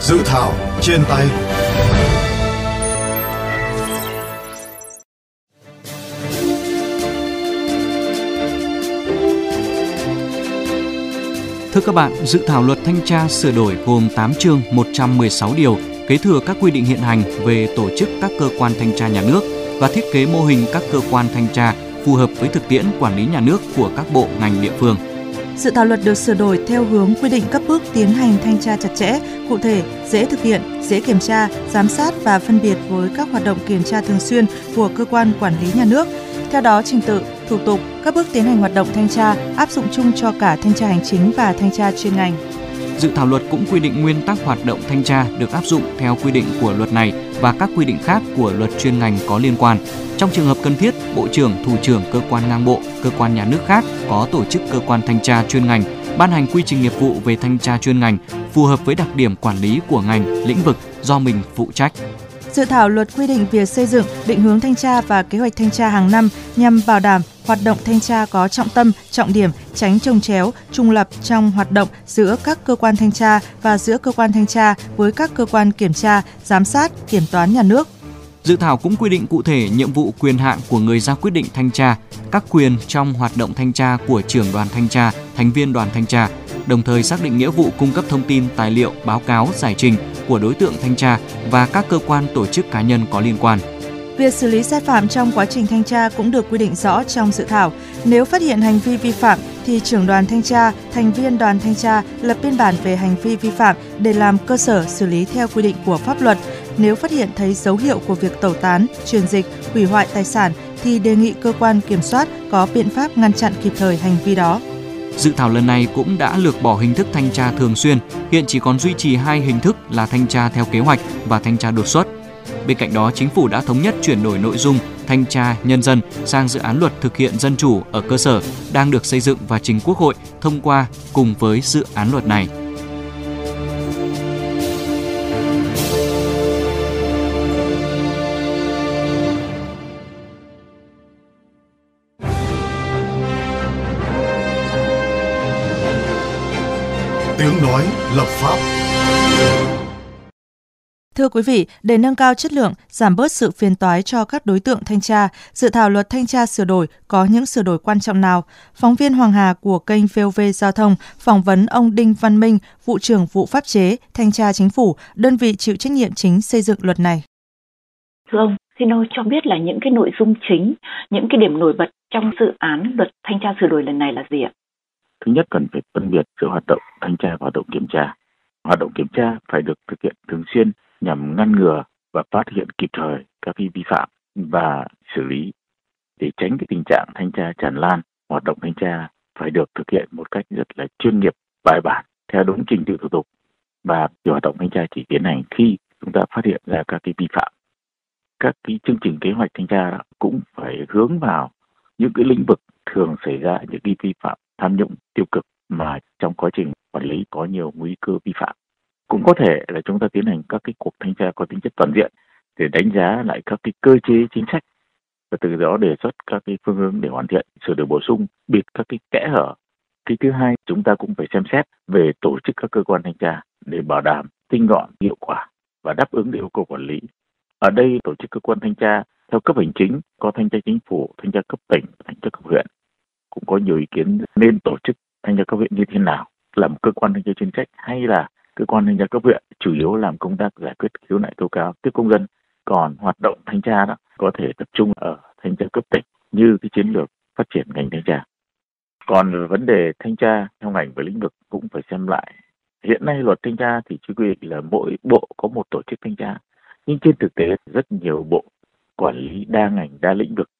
Dự thảo trên tay. Thưa các bạn, dự thảo luật thanh tra sửa đổi gồm 8 chương 116 điều, kế thừa các quy định hiện hành về tổ chức các cơ quan thanh tra nhà nước và thiết kế mô hình các cơ quan thanh tra phù hợp với thực tiễn quản lý nhà nước của các bộ ngành địa phương. Dự thảo luật được sửa đổi theo hướng quy định các bước tiến hành thanh tra chặt chẽ, cụ thể, dễ thực hiện, dễ kiểm tra, giám sát và phân biệt với các hoạt động kiểm tra thường xuyên của cơ quan quản lý nhà nước. Theo đó, trình tự, thủ tục, các bước tiến hành hoạt động thanh tra áp dụng chung cho cả thanh tra hành chính và thanh tra chuyên ngành. Dự thảo luật cũng quy định nguyên tắc hoạt động thanh tra được áp dụng theo quy định của luật này và các quy định khác của luật chuyên ngành có liên quan. Trong trường hợp cần thiết, Bộ trưởng, Thủ trưởng cơ quan ngang bộ, cơ quan nhà nước khác có tổ chức cơ quan thanh tra chuyên ngành, ban hành quy trình nghiệp vụ về thanh tra chuyên ngành phù hợp với đặc điểm quản lý của ngành, lĩnh vực do mình phụ trách. Dự thảo luật quy định việc xây dựng, định hướng thanh tra và kế hoạch thanh tra hàng năm nhằm bảo đảm hoạt động thanh tra có trọng tâm, trọng điểm, tránh trồng chéo, trung lập trong hoạt động giữa các cơ quan thanh tra và giữa cơ quan thanh tra với các cơ quan kiểm tra, giám sát, kiểm toán nhà nước. Dự thảo cũng quy định cụ thể nhiệm vụ quyền hạn của người ra quyết định thanh tra, các quyền trong hoạt động thanh tra của trưởng đoàn thanh tra, thành viên đoàn thanh tra, đồng thời xác định nghĩa vụ cung cấp thông tin, tài liệu, báo cáo, giải trình của đối tượng thanh tra và các cơ quan tổ chức cá nhân có liên quan. Việc xử lý sai phạm trong quá trình thanh tra cũng được quy định rõ trong dự thảo. Nếu phát hiện hành vi vi phạm thì trưởng đoàn thanh tra, thành viên đoàn thanh tra lập biên bản về hành vi vi phạm để làm cơ sở xử lý theo quy định của pháp luật. Nếu phát hiện thấy dấu hiệu của việc tẩu tán, truyền dịch, hủy hoại tài sản thì đề nghị cơ quan kiểm soát có biện pháp ngăn chặn kịp thời hành vi đó. Dự thảo lần này cũng đã lược bỏ hình thức thanh tra thường xuyên, hiện chỉ còn duy trì hai hình thức là thanh tra theo kế hoạch và thanh tra đột xuất. Bên cạnh đó, chính phủ đã thống nhất chuyển đổi nội dung thanh tra nhân dân sang dự án luật thực hiện dân chủ ở cơ sở đang được xây dựng và trình Quốc hội thông qua cùng với dự án luật này. Tiếng nói lập pháp Thưa quý vị, để nâng cao chất lượng, giảm bớt sự phiền toái cho các đối tượng thanh tra, dự thảo luật thanh tra sửa đổi có những sửa đổi quan trọng nào? Phóng viên Hoàng Hà của kênh VOV Giao thông phỏng vấn ông Đinh Văn Minh, vụ trưởng vụ pháp chế, thanh tra chính phủ, đơn vị chịu trách nhiệm chính xây dựng luật này. Thưa ông, xin ông cho biết là những cái nội dung chính, những cái điểm nổi bật trong dự án luật thanh tra sửa đổi lần này là gì ạ? Thứ nhất cần phải phân biệt giữa hoạt động thanh tra và hoạt động kiểm tra. Hoạt động kiểm tra phải được thực hiện thường xuyên nhằm ngăn ngừa và phát hiện kịp thời các vi phạm và xử lý để tránh cái tình trạng thanh tra tràn lan, hoạt động thanh tra phải được thực hiện một cách rất là chuyên nghiệp, bài bản, theo đúng trình tự thủ tục và hoạt động thanh tra chỉ tiến hành khi chúng ta phát hiện ra các cái vi phạm. Các cái chương trình kế hoạch thanh tra đó cũng phải hướng vào những cái lĩnh vực thường xảy ra những cái vi phạm tham nhũng tiêu cực mà trong quá trình quản lý có nhiều nguy cơ vi phạm cũng có thể là chúng ta tiến hành các cái cuộc thanh tra có tính chất toàn diện để đánh giá lại các cái cơ chế chính sách và từ đó đề xuất các cái phương hướng để hoàn thiện, sửa đổi bổ sung bịt các cái kẽ hở. Cái thứ hai, chúng ta cũng phải xem xét về tổ chức các cơ quan thanh tra để bảo đảm tinh gọn, hiệu quả và đáp ứng yêu cầu quản lý. Ở đây, tổ chức cơ quan thanh tra theo cấp hành chính, có thanh tra chính phủ, thanh tra cấp tỉnh, thanh tra cấp huyện, cũng có nhiều ý kiến nên tổ chức thanh tra cấp huyện như thế nào là một cơ quan thanh tra chuyên trách hay là cơ quan thanh tra cấp huyện chủ yếu làm công tác giải quyết khiếu nại tố cáo tiếp công dân, còn hoạt động thanh tra đó có thể tập trung ở thanh tra cấp tỉnh như cái chiến lược phát triển ngành thanh tra. Còn vấn đề thanh tra trong ngành và lĩnh vực cũng phải xem lại. Hiện nay luật thanh tra thì chỉ quy định là mỗi bộ có một tổ chức thanh tra, nhưng trên thực tế rất nhiều bộ quản lý đa ngành, đa lĩnh vực.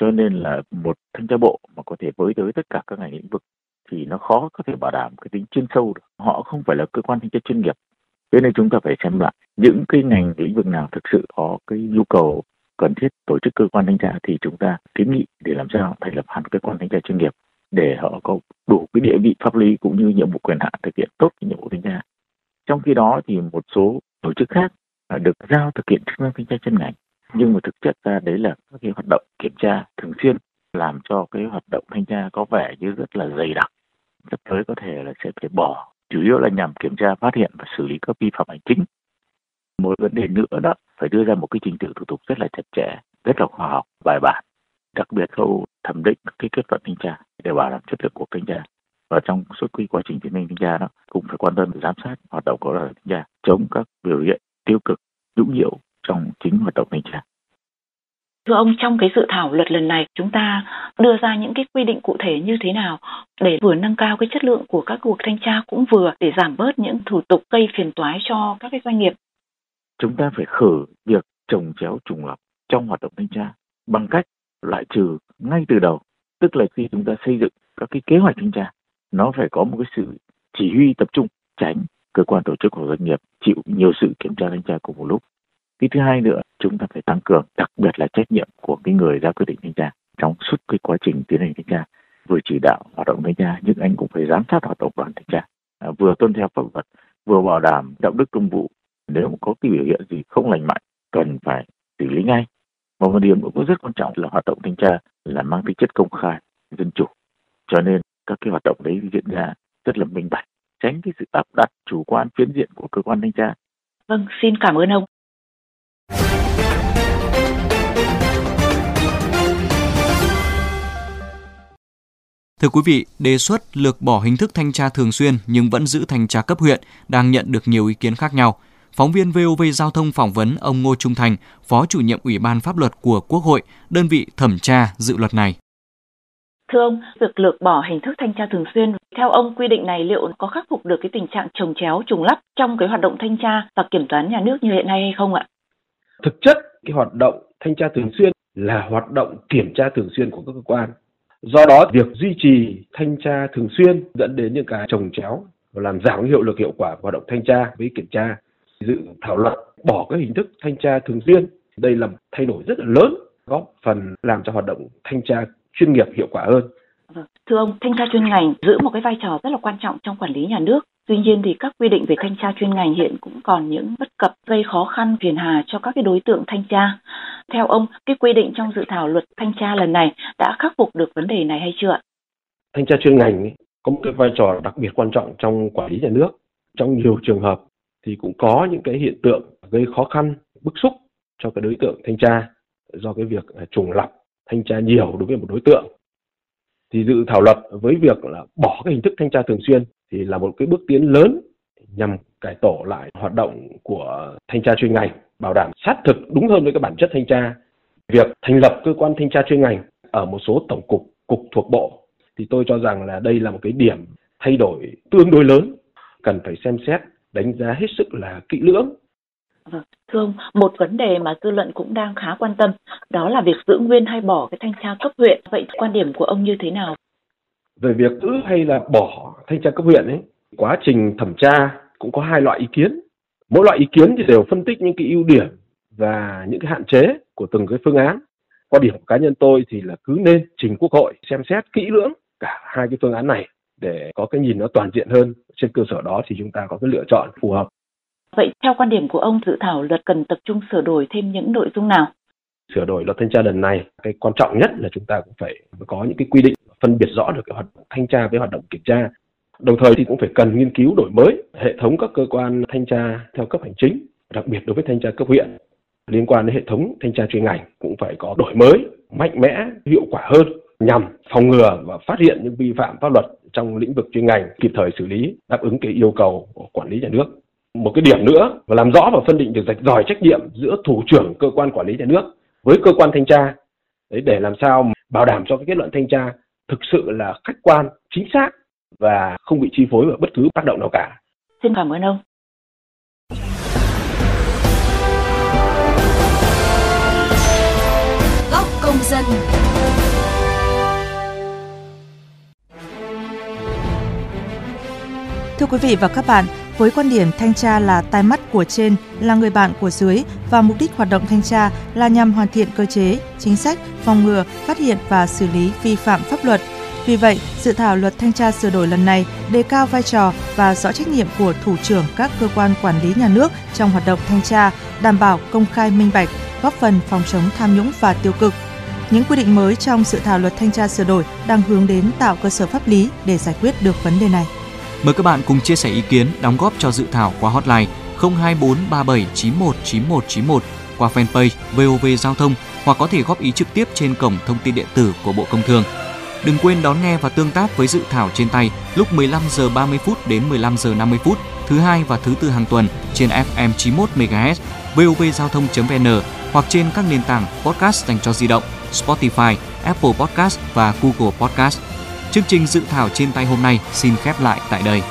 Cho nên là một thanh tra bộ mà có thể với tới tất cả các ngành lĩnh vực thì nó khó có thể bảo đảm cái tính chuyên sâu được. Họ không phải là cơ quan thanh tra chuyên nghiệp. Thế nên chúng ta phải xem lại những cái ngành, lĩnh vực nào thực sự có cái nhu cầu cần thiết tổ chức cơ quan thanh tra thì chúng ta kiến nghị để làm sao thành lập hẳn cơ quan thanh tra chuyên nghiệp để họ có đủ cái địa vị pháp lý cũng như nhiệm vụ quyền hạn thực hiện tốt cái nhiệm vụ thanh tra. Trong khi đó thì một số tổ chức khác được giao thực hiện chức năng thanh tra chuyên ngành, nhưng mà thực chất ra đấy là các cái hoạt động kiểm tra thường xuyên làm cho cái hoạt động thanh tra có vẻ như rất là dày đặc. Sắp tới có thể là sẽ phải bỏ, chủ yếu là nhằm kiểm tra, phát hiện và xử lý các vi phạm hành chính. Một vấn đề nữa đó, phải đưa ra một cái trình tự thủ tục rất là chặt chẽ, rất là khoa học, bài bản. Đặc biệt khâu thẩm định cái kết luận thanh tra để bảo đảm chất lượng của thanh tra và trong suốt quy quá trình tiến hành thanh tra đó cũng phải quan tâm giám sát hoạt động của thanh tra chống các biểu hiện tiêu cực nhũng nhiễu trong chính hoạt động thanh tra Thưa ông, trong cái dự thảo luật lần này chúng ta đưa ra những cái quy định cụ thể như thế nào để vừa nâng cao cái chất lượng của các cuộc thanh tra cũng vừa để giảm bớt những thủ tục gây phiền toái cho các cái doanh nghiệp. Chúng ta phải khử việc trồng chéo trùng lập trong hoạt động thanh tra bằng cách loại trừ ngay từ đầu, tức là khi chúng ta xây dựng các cái kế hoạch thanh tra, nó phải có một cái sự chỉ huy tập trung, tránh cơ quan tổ chức của doanh nghiệp chịu nhiều sự kiểm tra thanh tra cùng một lúc cái thứ hai nữa chúng ta phải tăng cường đặc biệt là trách nhiệm của cái người ra quyết định thanh tra. Trong suốt cái quá trình tiến hành thanh tra vừa chỉ đạo hoạt động thanh tra nhưng anh cũng phải giám sát hoạt động đoàn thanh tra. À, vừa tuân theo pháp luật vừa bảo đảm đạo đức công vụ. Nếu có cái biểu hiện gì không lành mạnh cần phải xử lý ngay. Và một điểm cũng rất quan trọng là hoạt động thanh tra là mang tính chất công khai dân chủ. Cho nên các cái hoạt động đấy diễn ra rất là minh bạch tránh cái sự áp đặt chủ quan phiến diện của cơ quan thanh tra. Vâng xin cảm ơn ông. Thưa quý vị, đề xuất lược bỏ hình thức thanh tra thường xuyên nhưng vẫn giữ thanh tra cấp huyện đang nhận được nhiều ý kiến khác nhau. Phóng viên VOV Giao thông phỏng vấn ông Ngô Trung Thành, Phó chủ nhiệm Ủy ban Pháp luật của Quốc hội, đơn vị thẩm tra dự luật này. Thưa ông, việc lược bỏ hình thức thanh tra thường xuyên, theo ông quy định này liệu có khắc phục được cái tình trạng trồng chéo trùng lắp trong cái hoạt động thanh tra và kiểm toán nhà nước như hiện nay hay không ạ? Thực chất, cái hoạt động thanh tra thường xuyên là hoạt động kiểm tra thường xuyên của các cơ quan. Do đó việc duy trì thanh tra thường xuyên dẫn đến những cái trồng chéo và làm giảm hiệu lực hiệu quả của hoạt động thanh tra với kiểm tra. Dự thảo luật bỏ các hình thức thanh tra thường xuyên. Đây là một thay đổi rất là lớn góp phần làm cho hoạt động thanh tra chuyên nghiệp hiệu quả hơn. Vâng, thưa ông, thanh tra chuyên ngành giữ một cái vai trò rất là quan trọng trong quản lý nhà nước. Tuy nhiên thì các quy định về thanh tra chuyên ngành hiện cũng còn những bất cập gây khó khăn phiền hà cho các cái đối tượng thanh tra. Theo ông, cái quy định trong dự thảo luật thanh tra lần này đã khắc phục được vấn đề này hay chưa? Thanh tra chuyên ngành có một cái vai trò đặc biệt quan trọng trong quản lý nhà nước. Trong nhiều trường hợp thì cũng có những cái hiện tượng gây khó khăn, bức xúc cho cái đối tượng thanh tra do cái việc trùng lập thanh tra nhiều đối với một đối tượng thì dự thảo luật với việc là bỏ cái hình thức thanh tra thường xuyên thì là một cái bước tiến lớn nhằm cải tổ lại hoạt động của thanh tra chuyên ngành bảo đảm sát thực đúng hơn với cái bản chất thanh tra việc thành lập cơ quan thanh tra chuyên ngành ở một số tổng cục cục thuộc bộ thì tôi cho rằng là đây là một cái điểm thay đổi tương đối lớn cần phải xem xét đánh giá hết sức là kỹ lưỡng Vâng, thưa ông, một vấn đề mà dư luận cũng đang khá quan tâm, đó là việc giữ nguyên hay bỏ cái thanh tra cấp huyện. Vậy quan điểm của ông như thế nào? Về việc giữ hay là bỏ thanh tra cấp huyện ấy, quá trình thẩm tra cũng có hai loại ý kiến. Mỗi loại ý kiến thì đều phân tích những cái ưu điểm và những cái hạn chế của từng cái phương án. Quan điểm của cá nhân tôi thì là cứ nên trình Quốc hội xem xét kỹ lưỡng cả hai cái phương án này để có cái nhìn nó toàn diện hơn. Trên cơ sở đó thì chúng ta có cái lựa chọn phù hợp. Vậy theo quan điểm của ông, dự thảo luật cần tập trung sửa đổi thêm những nội dung nào? Sửa đổi luật thanh tra lần này, cái quan trọng nhất là chúng ta cũng phải có những cái quy định phân biệt rõ được cái hoạt động thanh tra với hoạt động kiểm tra. Đồng thời thì cũng phải cần nghiên cứu đổi mới hệ thống các cơ quan thanh tra theo cấp hành chính, đặc biệt đối với thanh tra cấp huyện. Liên quan đến hệ thống thanh tra chuyên ngành cũng phải có đổi mới mạnh mẽ, hiệu quả hơn nhằm phòng ngừa và phát hiện những vi phạm pháp luật trong lĩnh vực chuyên ngành, kịp thời xử lý, đáp ứng cái yêu cầu của quản lý nhà nước một cái điểm nữa và làm rõ và phân định được rạch ròi trách nhiệm giữa thủ trưởng cơ quan quản lý nhà nước với cơ quan thanh tra để làm sao bảo đảm cho cái kết luận thanh tra thực sự là khách quan chính xác và không bị chi phối bởi bất cứ tác động nào cả. Xin cảm ơn ông. Góc công dân. Thưa quý vị và các bạn, với quan điểm thanh tra là tai mắt của trên, là người bạn của dưới và mục đích hoạt động thanh tra là nhằm hoàn thiện cơ chế, chính sách, phòng ngừa, phát hiện và xử lý vi phạm pháp luật. Vì vậy, dự thảo luật thanh tra sửa đổi lần này đề cao vai trò và rõ trách nhiệm của thủ trưởng các cơ quan quản lý nhà nước trong hoạt động thanh tra, đảm bảo công khai minh bạch, góp phần phòng chống tham nhũng và tiêu cực. những quy định mới trong dự thảo luật thanh tra sửa đổi đang hướng đến tạo cơ sở pháp lý để giải quyết được vấn đề này. Mời các bạn cùng chia sẻ ý kiến, đóng góp cho dự thảo qua hotline 024 3791 9191 qua fanpage VOV Giao thông hoặc có thể góp ý trực tiếp trên cổng thông tin điện tử của Bộ Công Thương. Đừng quên đón nghe và tương tác với dự thảo trên tay lúc 15 giờ 30 phút đến 15 giờ 50 phút thứ hai và thứ tư hàng tuần trên FM 91 MHz, vovgiao thông.vn hoặc trên các nền tảng podcast dành cho di động, Spotify, Apple Podcast và Google Podcast. Chương trình dự thảo trên tay hôm nay xin khép lại tại đây.